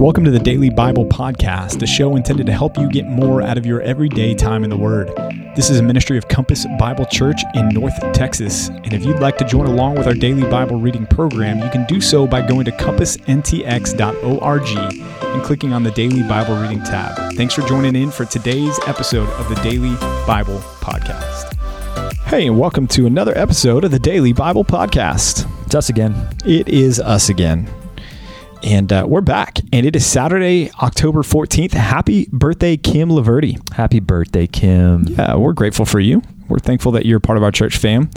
Welcome to the Daily Bible Podcast, a show intended to help you get more out of your everyday time in the Word. This is a ministry of Compass Bible Church in North Texas. And if you'd like to join along with our daily Bible reading program, you can do so by going to compassntx.org and clicking on the Daily Bible Reading tab. Thanks for joining in for today's episode of the Daily Bible Podcast. Hey, and welcome to another episode of the Daily Bible Podcast. It's us again. It is us again. And uh, we're back, and it is Saturday, October 14th. Happy birthday, Kim Laverty. Happy birthday, Kim. Yeah, we're grateful for you. We're thankful that you're part of our church fam.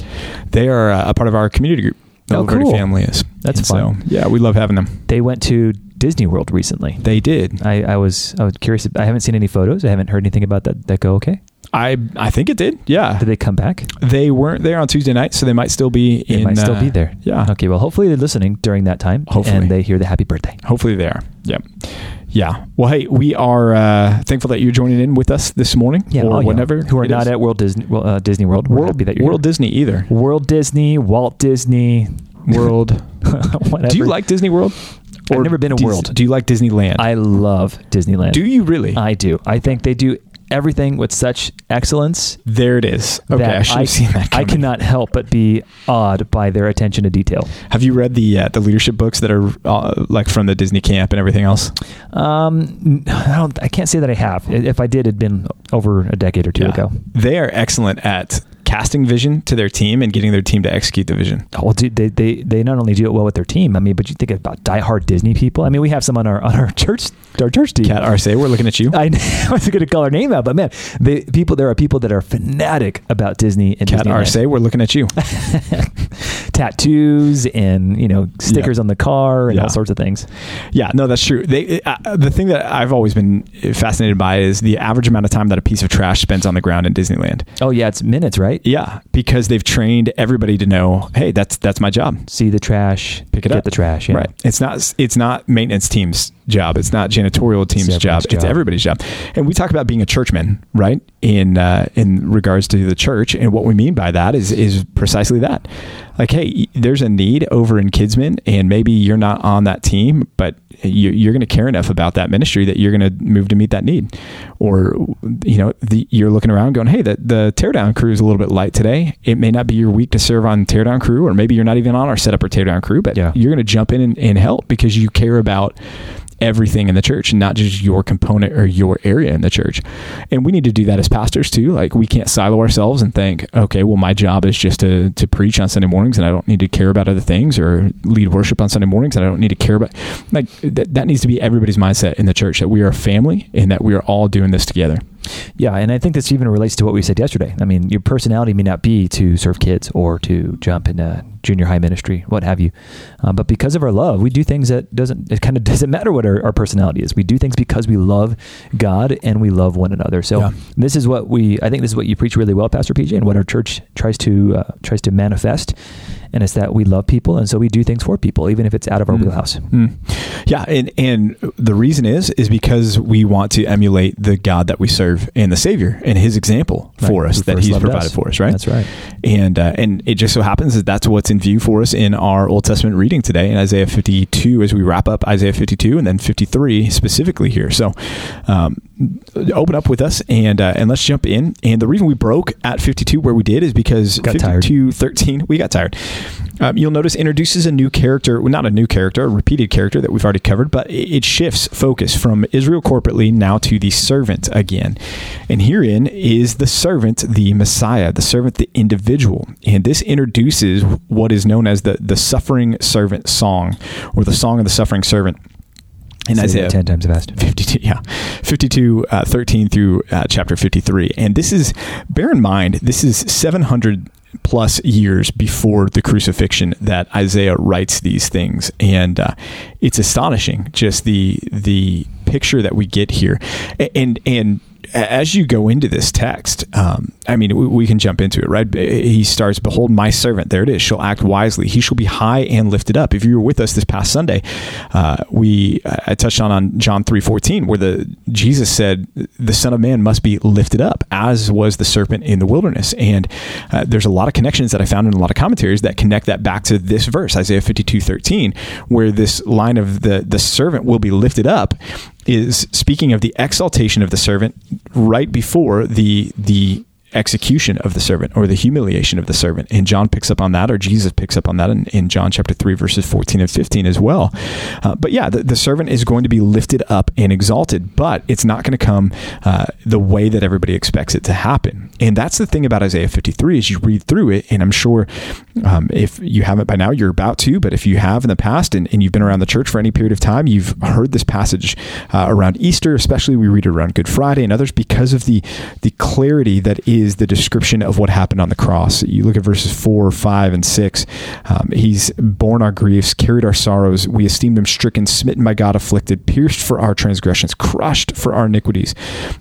They are uh, a part of our community group. The Oh, Laverty cool. family is. That's And fun. So, yeah, we love having them. They went to Disney World recently. They did. I, I was I was curious. I haven't seen any photos. I haven't heard anything about that. That go okay? I I think it did. Yeah. Did they come back? They weren't there on Tuesday night, so they might still be They in. might still uh, be there. Yeah. Okay. Well, hopefully they're listening during that time. Hopefully. and they hear the happy birthday. Hopefully they are. Yeah. Yeah. Well, hey, we are uh, thankful that you're joining in with us this morning Yeah. or oh, yeah. Who are not is. at World Disney well, uh, Disney World. We're World, happy that you're World here. Disney either. World Disney, Walt Disney, World. whatever. Do you like Disney World? I've never been to you- World. Do you like Disneyland? I love Disneyland. do you really? I do. I think they do everything with such excellence there it is. Okay, I should have seen that. I cannot help but be awed by their attention to detail. Have you read the uh, the leadership books that are uh, like from the Disney camp and everything else? Um, I don't. I can't say that I have. If I did, it'd been over a decade or two Yeah. ago. They are excellent at casting vision to their team and getting their team to execute the vision. Oh, Well, dude, they, they they not only do it well with their team. I mean, but you think about diehard Disney people. I mean, we have some on our on our church our church team. Cat Arce, we're looking at you. I, I wasn't going to call her name out, but man, the people there are people that are fanatic about Disney and Cat Disneyland. Arce, we're looking at you. tattoos and you know stickers on the car and Yeah. all sorts of things. Yeah, no, that's true. They, uh, the thing that I've always been fascinated by is the average amount of time that a piece of trash spends on the ground in Disneyland. Oh yeah, it's minutes, right? Yeah, because they've trained everybody to know, hey, that's that's my job. See the trash, Pick it get up. the trash. Yeah. Right. It's not it's not maintenance team's job. It's not janitorial team's everyone's job. It's everybody's job. And we talk about being a churchman, right? In uh, in regards to the church, and what we mean by that is is precisely that. Like, hey, there's a need over in KidsMin, and maybe you're not on that team, but you, you're going to care enough about that ministry that you're going to move to meet that need. Or, you know, the, you're looking around going, hey, the, the teardown crew is a little bit light today. It may not be your week to serve on teardown crew, or maybe you're not even on our setup or teardown crew, but Yeah. you're going to jump in and, and help because you care about everything in the church and not just your component or your area in the church. And we need to do that as pastors too. Like we can't silo ourselves and think, okay, well my job is just to to preach on Sunday mornings and I don't need to care about other things or lead worship on Sunday mornings and I don't need to care about like that, that needs to be everybody's mindset in the church that we are a family and that we are all doing this together. Yeah, and I think this even relates to what we said yesterday. I mean, your personality may not be to serve kids or to jump in a junior high ministry, what have you, uh, but because of our love, we do things that doesn't. It kind of doesn't matter what our, our personality is. We do things because we love God and we love one another. So Yeah. this is what we. I think this is what you preach really well, Pastor PJ, and what our church tries to uh, tries to manifest, and it's that we love people, and so we do things for people, even if it's out of our Mm. wheelhouse. Mm. Yeah, and and the reason is is because we want to emulate the God that we serve and the Savior and His example for us who that He's provided us. for us, right? That's right. And uh, and it just so happens that that's what's in view for us in our Old Testament reading today in Isaiah 52 as we wrap up Isaiah 52 and then 53 specifically here. So um, open up with us and uh, and let's jump in. And the reason we broke at 52 where we did is because Got tired. 52 13 we got tired. Um, you'll notice introduces a new character, well, not a new character, a repeated character that we've already covered, but it shifts focus from Israel corporately now to the servant again. And herein is the servant, the Messiah, the servant, the individual. And this introduces what is known as the, the suffering servant song or the song of the suffering servant. In Say Isaiah ten times fast. 52 yeah 52 uh, 13 through uh, chapter 53 and this is bear in mind this is 700 plus years before the crucifixion that isaiah writes these things. And uh, it's astonishing just the the picture that we get here. And and as you go into this text, um, I mean, we, we, can jump into it, right? He starts, Behold, my servant, there it is, shall act wisely. He shall be high and lifted up. If you were with us this past Sunday, uh, we I touched on on John three fourteen, where the Jesus said, "The Son of Man must be lifted up, as was the serpent in the wilderness." And uh, there's a lot of connections that I found in a lot of commentaries that connect that back to this verse, Isaiah fifty two thirteen, where this line of the the servant will be lifted up is speaking of the exaltation of the servant right before the the execution of the servant or the humiliation of the servant. And John picks up on that, or Jesus picks up on that in, in John chapter 3, verses 14 and 15 as well. Uh, but yeah, the, the, servant is going to be lifted up and exalted, but it's not going to come uh, the way that everybody expects it to happen. And that's the thing about Isaiah 53 as you read through it. And I'm sure um, if you haven't by now, you're about to, but if you have in the past and, and you've been around the church for any period of time, you've heard this passage uh, around Easter, especially we read it around Good Friday and others because of the, the clarity that is is the description of what happened on the cross. You look at verses four, five, and six. Um, he's borne our griefs, carried our sorrows. We esteemed him stricken, smitten by God, afflicted, pierced for our transgressions, crushed for our iniquities.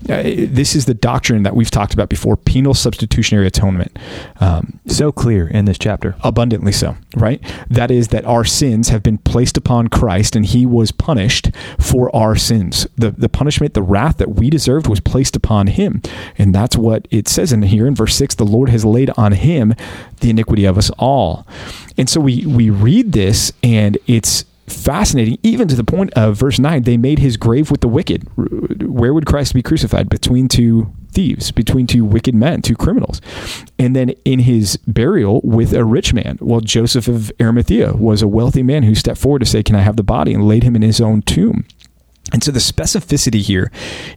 Uh, this is the doctrine that we've talked about before penal substitutionary atonement. Um, so clear in this chapter. Abundantly so, right? That is, that our sins have been placed upon Christ and he was punished for our sins. The, the punishment, the wrath that we deserved was placed upon him. And that's what it says here in verse 6 the Lord has laid on him the iniquity of us all. And so we we read this and it's fascinating even to the point of verse 9 they made his grave with the wicked. Where would Christ be crucified? Between two thieves, between two wicked men, two criminals. And then in his burial with a rich man, well, Joseph of Arimathea was a wealthy man who stepped forward to say, Can I have the body? and laid him in his own tomb. And so the specificity here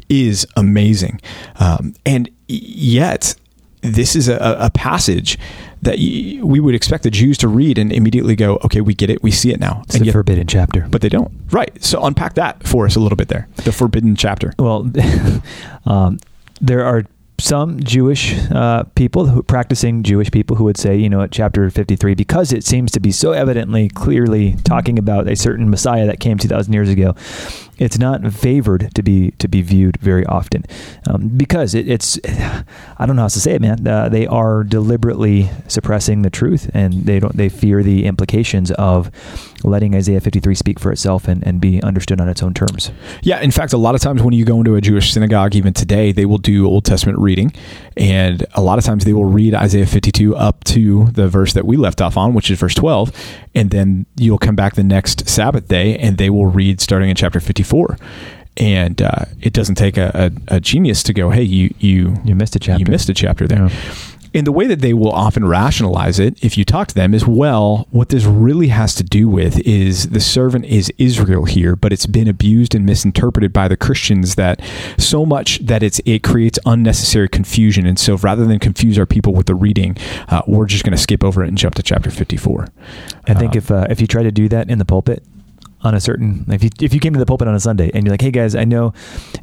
is amazing. Um, and yet, this is a, a passage that we would expect the Jews to read and immediately go, okay, we get it, we see it now. It's and the yet, forbidden chapter. But they don't. Right. So unpack that for us a little bit there. The forbidden chapter. Well, um, there are some Jewish uh, people, who, practicing Jewish people, who would say, you know, at chapter 53, because it seems to be so evidently, clearly talking about a certain Messiah that came 2,000 years ago, it's not favored to be to be viewed very often um, because it, it's I don't know how to say it, man. Uh, they are deliberately suppressing the truth, and they don't they fear the implications of letting Isaiah 53 speak for itself and, and be understood on its own terms. Yeah, in fact, a lot of times when you go into a Jewish synagogue, even today, they will do Old Testament reading, and a lot of times they will read Isaiah 52 up to the verse that we left off on, which is verse 12, and then you'll come back the next Sabbath day, and they will read starting in chapter 54 and uh, it doesn't take a, a, a, genius to go, hey, you you you missed a chapter. You missed a chapter there. Yeah. And the way that they will often rationalize it, if you talk to them, is well, what this really has to do with is the servant is Israel here, but it's been abused and misinterpreted by the Christians that so much that it's it creates unnecessary confusion. And so rather than confuse our people with the reading, uh, we're just going to skip over it and jump to chapter 54. I think uh, if uh, if you try to do that in the pulpit, on a certain if you if you came to the pulpit on a Sunday and you're like, hey guys, I know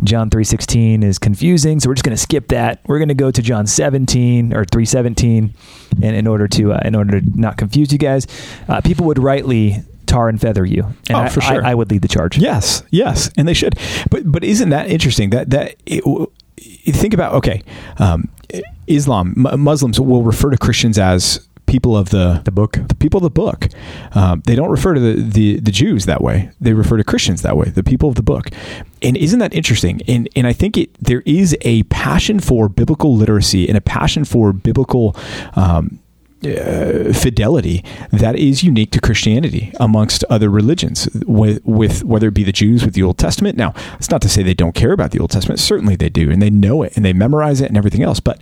John three sixteen is confusing, so we're just going to skip that. We're going to go to John seventeen or three seventeen, and in order to uh, in order to not confuse you guys, uh, people would rightly tar and feather you. And oh, I, for sure. I, I, would lead the charge. Yes, yes, and they should. But but isn't that interesting? That that it, think about okay, um, Islam Muslims will refer to Christians as people of the the book. The people of the book. Um, they don't refer to the, the the Jews that way. They refer to Christians that way. The people of the book. And isn't that interesting? And and I think it there is a passion for biblical literacy and a passion for biblical. Um, uh, fidelity that is unique to Christianity amongst other religions, with, with whether it be the Jews with the Old Testament. Now, it's not to say they don't care about the Old Testament. Certainly they do, and they know it and they memorize it and everything else. But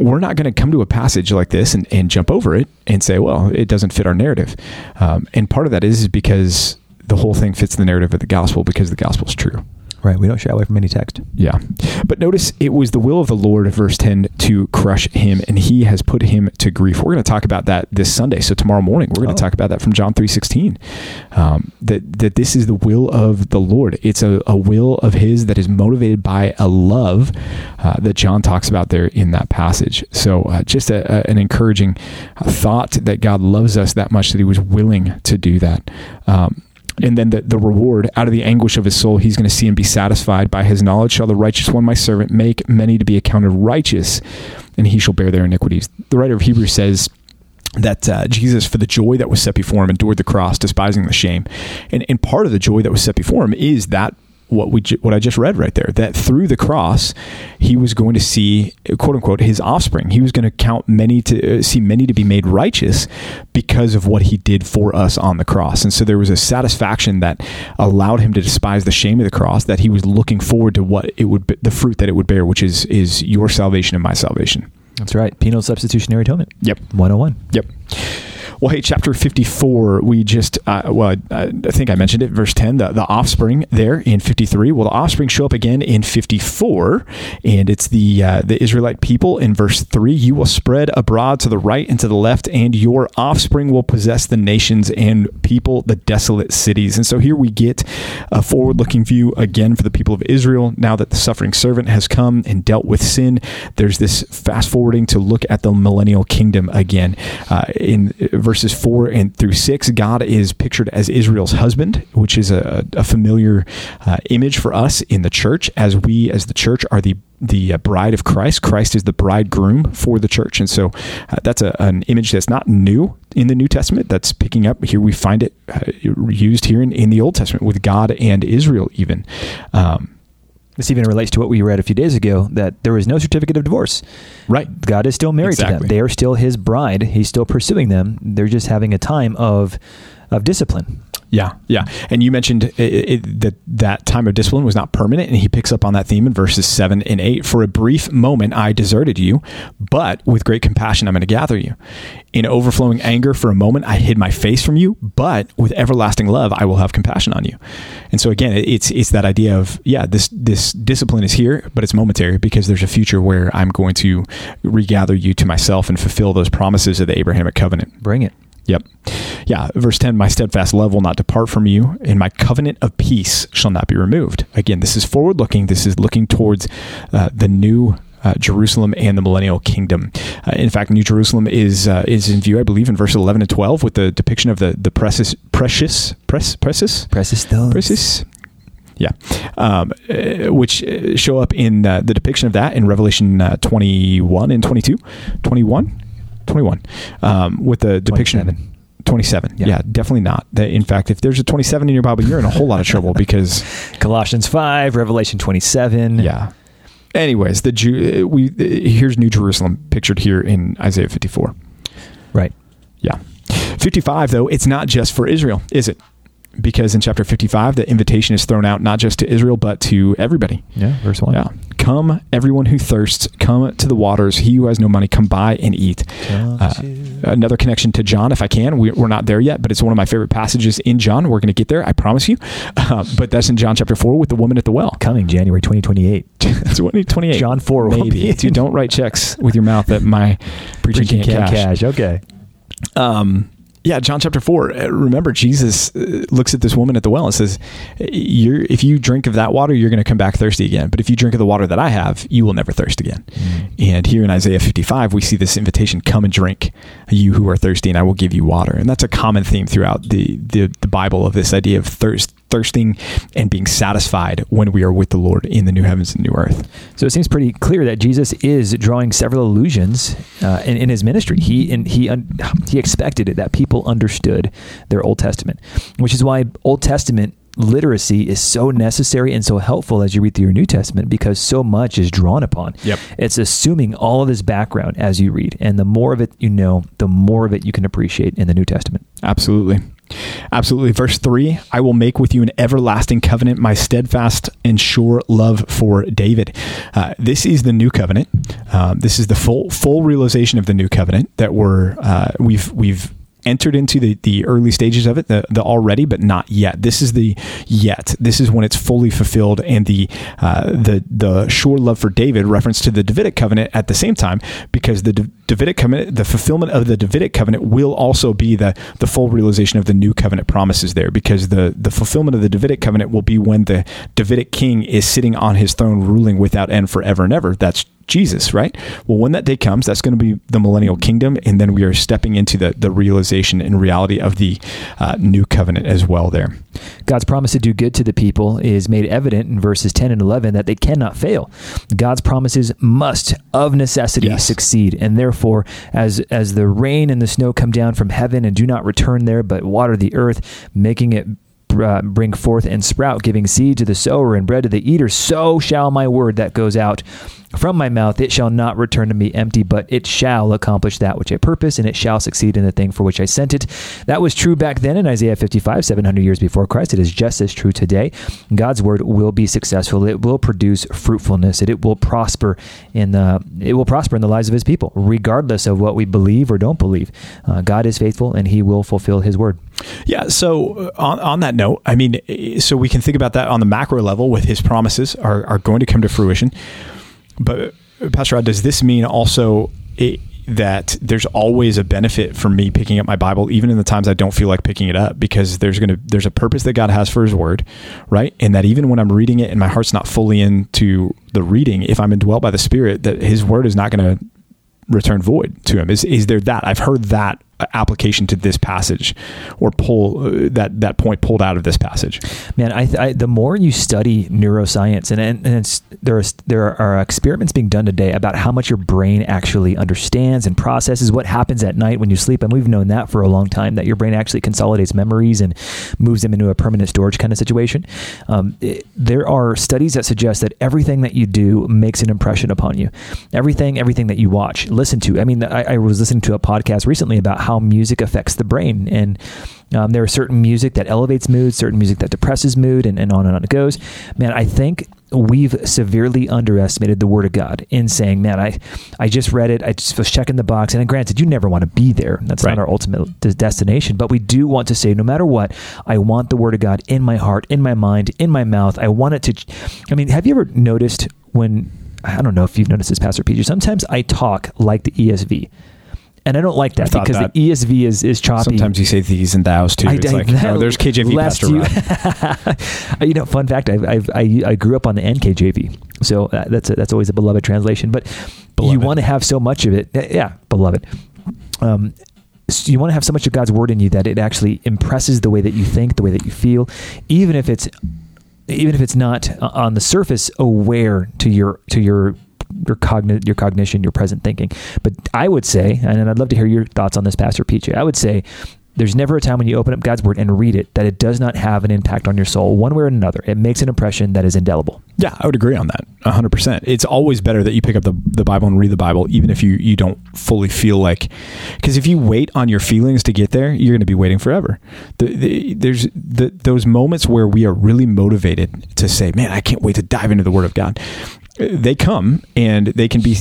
we're not going to come to a passage like this and, and jump over it and say, well, it doesn't fit our narrative. Um, and part of that is because the whole thing fits the narrative of the gospel because the gospel is true. Right. We don't shy away from any text. Yeah. But notice it was the will of the Lord, verse 10, to crush him, and he has put him to grief. We're going to talk about that this Sunday. So tomorrow morning, we're going to oh. talk about that from John 3.16. Um, that, that this is the will of the Lord. It's a, a will of his that is motivated by a love uh, that John talks about there in that passage. So uh, just a, a, an encouraging thought that God loves us that much that he was willing to do that. Um, And then the, the reward out of the anguish of his soul, he's going to see and be satisfied. By his knowledge shall the righteous one, my servant, make many to be accounted righteous, and he shall bear their iniquities. The writer of Hebrews says, that uh, Jesus, for the joy that was set before him, endured the cross, despising the shame. And, and part of the joy that was set before him is that what we what I just read right there that through the cross he was going to see quote unquote his offspring. He was going to count many to uh, see many to be made righteous because of what he did for us on the cross. And so there was a satisfaction that allowed him to despise the shame of the cross that he was looking forward to what it would be, the fruit that it would bear which is is your salvation and my salvation. That's right. Penal substitutionary atonement. Yep. 101 yep well, hey, chapter 54, we just, uh, well, I, I, think I mentioned it, verse 10, the, the offspring there in 53. Well, the offspring show up again in 54, and it's the, uh, the Israelite people in verse 3. You will spread abroad to the right and to the left, and your offspring will possess the nations and people the desolate cities. And so here we get a forward looking view again for the people of Israel. Now that the suffering servant has come and dealt with sin, there's this fast forwarding to look at the millennial kingdom again. Uh, in verses four and through six, God is pictured as Israel's husband, which is a, a familiar uh, image for us in the church, as we, as the church, are the the uh, bride of Christ. Christ is the bridegroom for the church, and so uh, that's a, an image that's not new in the New Testament. That's picking up here. We find it uh, used here in, in the Old Testament with God and Israel, even. Um, this even relates to what we read a few days ago that there is no certificate of divorce. Right. God is still married exactly. to them. They are still his bride. He's still pursuing them. They're just having a time of of discipline. Yeah, yeah. And you mentioned it, it, that that time of discipline was not permanent, and he picks up on that theme in verses seven and eight. For a brief moment, I deserted you, but with great compassion, I'm going to gather you. In overflowing anger, for a moment, I hid my face from you, but with everlasting love, I will have compassion on you. And so again, it's it's that idea of yeah, this this discipline is here, but it's momentary because there's a future where I'm going to regather you to myself and fulfill those promises of the Abrahamic covenant. Bring it. Yep. Yeah. Verse 10 My steadfast love will not depart from you, and my covenant of peace shall not be removed. Again, this is forward looking. This is looking towards uh, the new uh, Jerusalem and the millennial kingdom. Uh, in fact, New Jerusalem is uh, is in view, I believe, in verse eleven and twelve, with the depiction of the the precious precious press precious precious stones. precious. Yeah, um, uh, which uh, show up in uh, the depiction of that in Revelation 21 and 22. 21? 21 um, with the depiction 27. 27 yeah. yeah. definitely not. In fact if there's a 27 in your bible you're in a whole lot of trouble because colossians 5 revelation 27 yeah. Anyways the Jew, uh, we uh, here's new jerusalem pictured here in isaiah 54 right. Yeah. 55 though it's not just for israel is it because in chapter 55 the invitation is thrown out not just to israel but to everybody. Yeah verse 1 yeah. Come everyone who thirsts come to the waters. He who has no money come buy and eat. Uh, another connection to john if i can. We, are not there yet but it's one of my favorite passages in john. We're going to get there i promise you. Uh, but that's in john chapter 4 with the woman at the well. Coming january 2028 2028 john 4 maybe. dude don't write checks with your mouth that my preaching, preaching can't, can't cash. cash. Okay. Um yeah, John chapter four. Uh, remember, Jesus uh, looks at this woman at the well and says, "You're if you drink of that water, you're going to come back thirsty again. But if you drink of the water that I have, you will never thirst again." Mm. And here in Isaiah 55, we see this invitation: "Come and drink, you who are thirsty, and I will give you water." And that's a common theme throughout the the, the Bible of this idea of thirst thirsting and being satisfied when we are with the Lord in the new heavens and new earth. So it seems pretty clear that Jesus is drawing several allusions uh, in, in, his ministry. He and he he expected it that people understood their Old Testament, which is why Old Testament literacy is so necessary and so helpful as you read through your New Testament because so much is drawn upon. Yep. It's assuming all of this background as you read. And the more of it you know, the more of it you can appreciate in the New Testament. Absolutely. Absolutely. Verse 3 I will make with you an everlasting covenant, my steadfast and sure love for David. Uh, this is the new covenant. Um, this is the full full realization of the new covenant that we're uh, we've we've entered into the, the early stages of it, the, the already, but not yet. This is the yet. This is when it's fully fulfilled, and the uh, the the sure love for David reference to the Davidic covenant at the same time, because the Davidic covenant, the fulfillment of the Davidic covenant, will also be the the full realization of the new covenant promises there, because the the fulfillment of the Davidic covenant will be when the Davidic king is sitting on his throne, ruling without end forever and ever. That's Jesus, right? Well, when that day comes, that's going to be the millennial kingdom, and then we are stepping into the the realization and reality of the uh, new covenant as well. There, God's promise to do good to the people is made evident in verses 10 and 11 that they cannot fail. God's promises must, of necessity, Yes. succeed, and therefore, as as the rain and the snow come down from heaven and do not return there, but water the earth, making it uh, bring forth and sprout, giving seed to the sower and bread to the eater, so shall my word that goes out from my mouth. It shall not return to me empty, but it shall accomplish that which I purpose, and it shall succeed in the thing for which I sent it. That was true back then in Isaiah 55, 700 years before Christ. It is just as true today. God's word will be successful. It will produce fruitfulness. It, it will prosper in the it will prosper in the lives of His people, regardless of what we believe or don't believe. Uh, God is faithful, and He will fulfill His word. Yeah. So uh, on, on that note, I mean, eh, so we can think about that on the macro level with his promises are, are going to come to fruition. But Pastor Rod, does this mean also it, that there's always a benefit for me picking up my Bible, even in the times I don't feel like picking it up, because there's gonna there's a purpose that God has for His Word, right? And that even when I'm reading it and my heart's not fully into the reading, if I'm indwelt by the Spirit, that His Word is not going to return void to him. Is is there that? I've heard that application to this passage or pull uh, that that point pulled out of this passage Man, I, I the more you study neuroscience, and and, and there are there are experiments being done today about how much your brain actually understands and processes what happens at night when you sleep, and we've known that for a long time that your brain actually consolidates memories and moves them into a permanent storage kind of situation. Um, it- there are studies that suggest that everything that you do makes an impression upon you. Everything, everything that you watch, listen to. I mean, I, I was listening to a podcast recently about how music affects the brain, and um, there are certain music that elevates mood, certain music that depresses mood, and, and on and on it goes. Man, I think we've severely underestimated the Word of God in saying, man, I, I just read it, I just was checking the box. And granted, you never want to be there. That's Right. not our ultimate destination. But we do want to say, no matter what, I want the Word of God in my heart, in my mind, in my mouth. I want it to. I mean, have you ever noticed when, I don't know if you've noticed this, Pastor Peter, sometimes I talk like the ESV. And I don't like that because that. the ESV is, is choppy. sometimes you say these and thous too I- it's I- like that- oh there's KJV Pastor you, you know, fun fact: I've, I've, I I grew up on the NKJV, so uh, that's a, that's always a beloved translation. But you want to have so much of it, yeah, beloved. Um, so you want to have so much of God's word in you that it actually impresses the way that you think, the way that you feel, even if it's even if it's not uh, on the surface aware to your to your your cogni- your cognition, your present thinking. But I would say, and I'd love to hear your thoughts on this, Pastor PJ. I would say there's never a time when you open up God's word and read it that it does not have an impact on your soul, one way or another. It makes an impression that is indelible. yeah I would agree on that 100% it's always better that you pick up the, the Bible and read the Bible even if you you don't fully feel like because if you wait on your feelings to get there you're going to be waiting forever the, the, there's the, those moments where we are really motivated to say man I can't wait to dive into the Word of God they come and they can be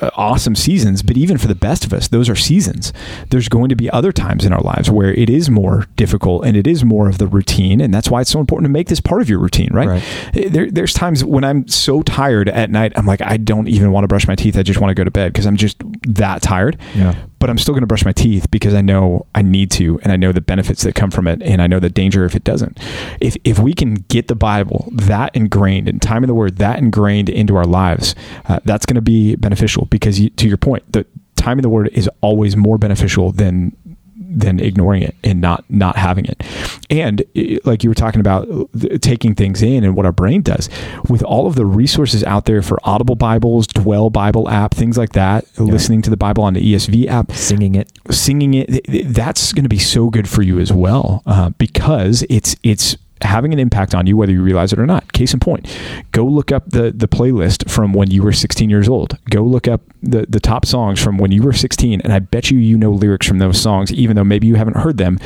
uh, awesome seasons but even for the best of us those are seasons there's going to be other times in our lives where it is more difficult and it is more of the routine and that's why it's so important to make this part of your routine right, Right. There, there's times when i'm so tired at night i'm like i don't even want to brush my teeth i just want to go to bed because i'm just that tired Yeah. But i'm still going to brush my teeth because i know i need to and i know the benefits that come from it and i know the danger if it doesn't. If, if we can get the bible that ingrained and time in the word that ingrained into our lives uh, that's going to be beneficial because you, to your point the time in the word is always more beneficial than than ignoring it and not not having it. And like you were talking about th- taking things in and what our brain does. With all of the resources out there for audible bibles dwell bible app things like that listening to the bible on the esv app Singing it. singing it th- th- that's going to be so good for you as well uh, because it's it's having an impact on you whether you realize it or not. Case in point go look up the the playlist from when you were 16 years old. Go look up the the top songs from when you were 16 and i bet you you know lyrics from those songs even though maybe you haven't heard them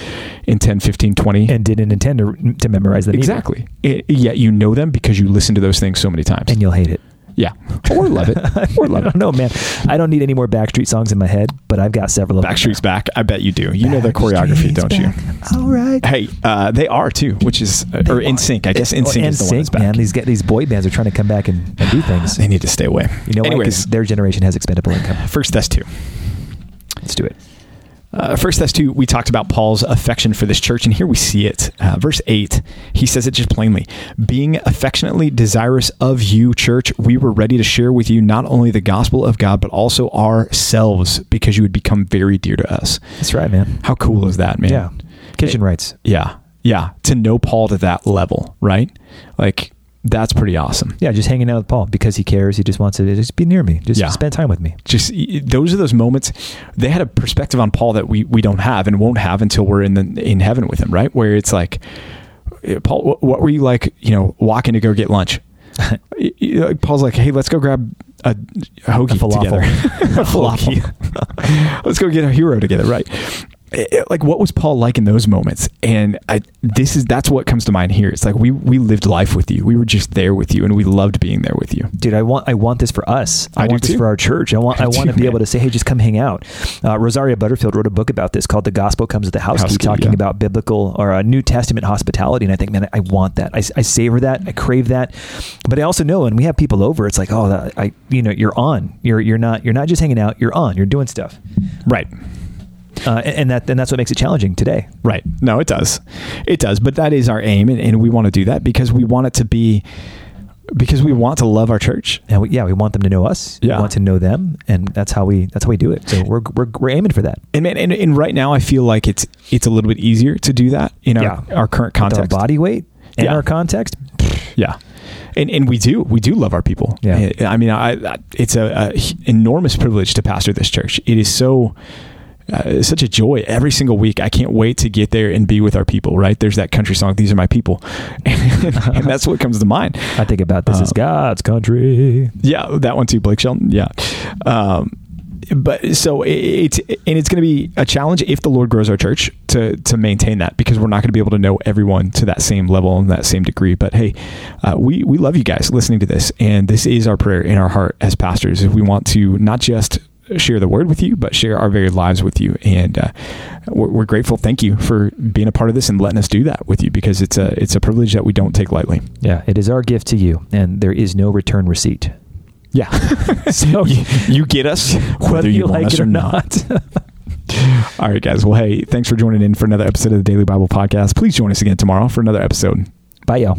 in 10 15 20 And didn't intend to, to memorize them. exactly. It, yet you know them because you listen to those things so many times. And you'll hate it. Yeah or love it or I love it don't know, man. I don't need any more Backstreet songs in my head, but I've got several of them. backstreet's back i bet you do you know the choreography don't you All right. Hey, uh, they are too, which is uh, or NSYNC. I guess NSYNC is the one that's back. man. These get these boy bands are trying to come back and, and do things. They need to stay away. You know, why? 'Cause Anyways, their generation has expendable income. first, Thess two. Let's do it. Uh, first, Thess two. We talked about Paul's affection for this church, and here we see it. Uh, verse eight, he says it just plainly: "Being affectionately desirous of you, church, we were ready to share with you not only the gospel of God, but also ourselves, because you would become very dear to us." That's right, man. How cool is that, man? Yeah. Kitchen rights. yeah, yeah. To know Paul to that level, right? Like that's pretty awesome. Yeah, just hanging out with Paul because he cares. He just wants to just be near me. Just Yeah. spend time with me. just those are those moments they had a perspective on paul that we, we don't have and won't have until we're in the in heaven with him right where it's like eh, paul what, what were you like you know walking to go get lunch Y- y- like, paul's like hey let's go grab a, a hoagie A falafel. together a falafel let's go get a hero together right Eh, eh, like what was paul like in those moments and I, this is that's what comes to mind here it's like we we lived life with you we were just there with you and we loved being there with you Dude, I want I want this for us. I, I want this too. for our church. I want I I, want to be man. able to say, hey, just come hang out. Uh, Rosaria Butterfield wrote a book about this called "The Gospel Comes with the House, House Key," talking yeah. about biblical or uh, New Testament hospitality. And I think, man, I want that. I, I savor that. I crave that. But I also know when we have people over, it's like, oh, I you know, you're on. You're you're not you're not just hanging out. You're on. You're doing stuff. right Uh, and, and that and that's what makes it challenging today. Right. No, it does. It does. But that is our aim, and, and we want to do that because we want it to be because we want to love our church. And we, yeah, we want them to know us. Yeah. We want to know them, and that's how we that's how we do it. So we're we're, we're aiming for that. And man, and, and right now I feel like it's it's a little bit easier to do that in our, Yeah. our current With our context. body weight in Yeah. our context. Yeah. And, and we do we do love our people. Yeah. I mean, I, I it's a, a enormous privilege to pastor this church. It is so uh, it's such a joy every single week. I can't wait to get there and be with our people. Right? There's that country song. These are my people, and that's what comes to mind. I think about this Uh, as God's country. Yeah, that one too, Blake Shelton. Yeah. Um, but so it's and it's going to be a challenge if the Lord grows our church to to maintain that because we're not going to be able to know everyone to that same level and that same degree. But hey, uh, we we love you guys listening to this, and this is our prayer in our heart as pastors. If we want to not just share the word with you, but share our very lives with you, and uh, we're, we're grateful. Thank you for being a part of this and letting us do that with you because it's a it's a privilege that we don't take lightly. Yeah, it is our gift to you, and there is no return receipt. Yeah. So you, you get us whether you, like it or not. All right, guys. Well, hey, thanks for joining in for another episode of the Daily Bible Podcast. Please join us again tomorrow for another episode. Bye, y'all.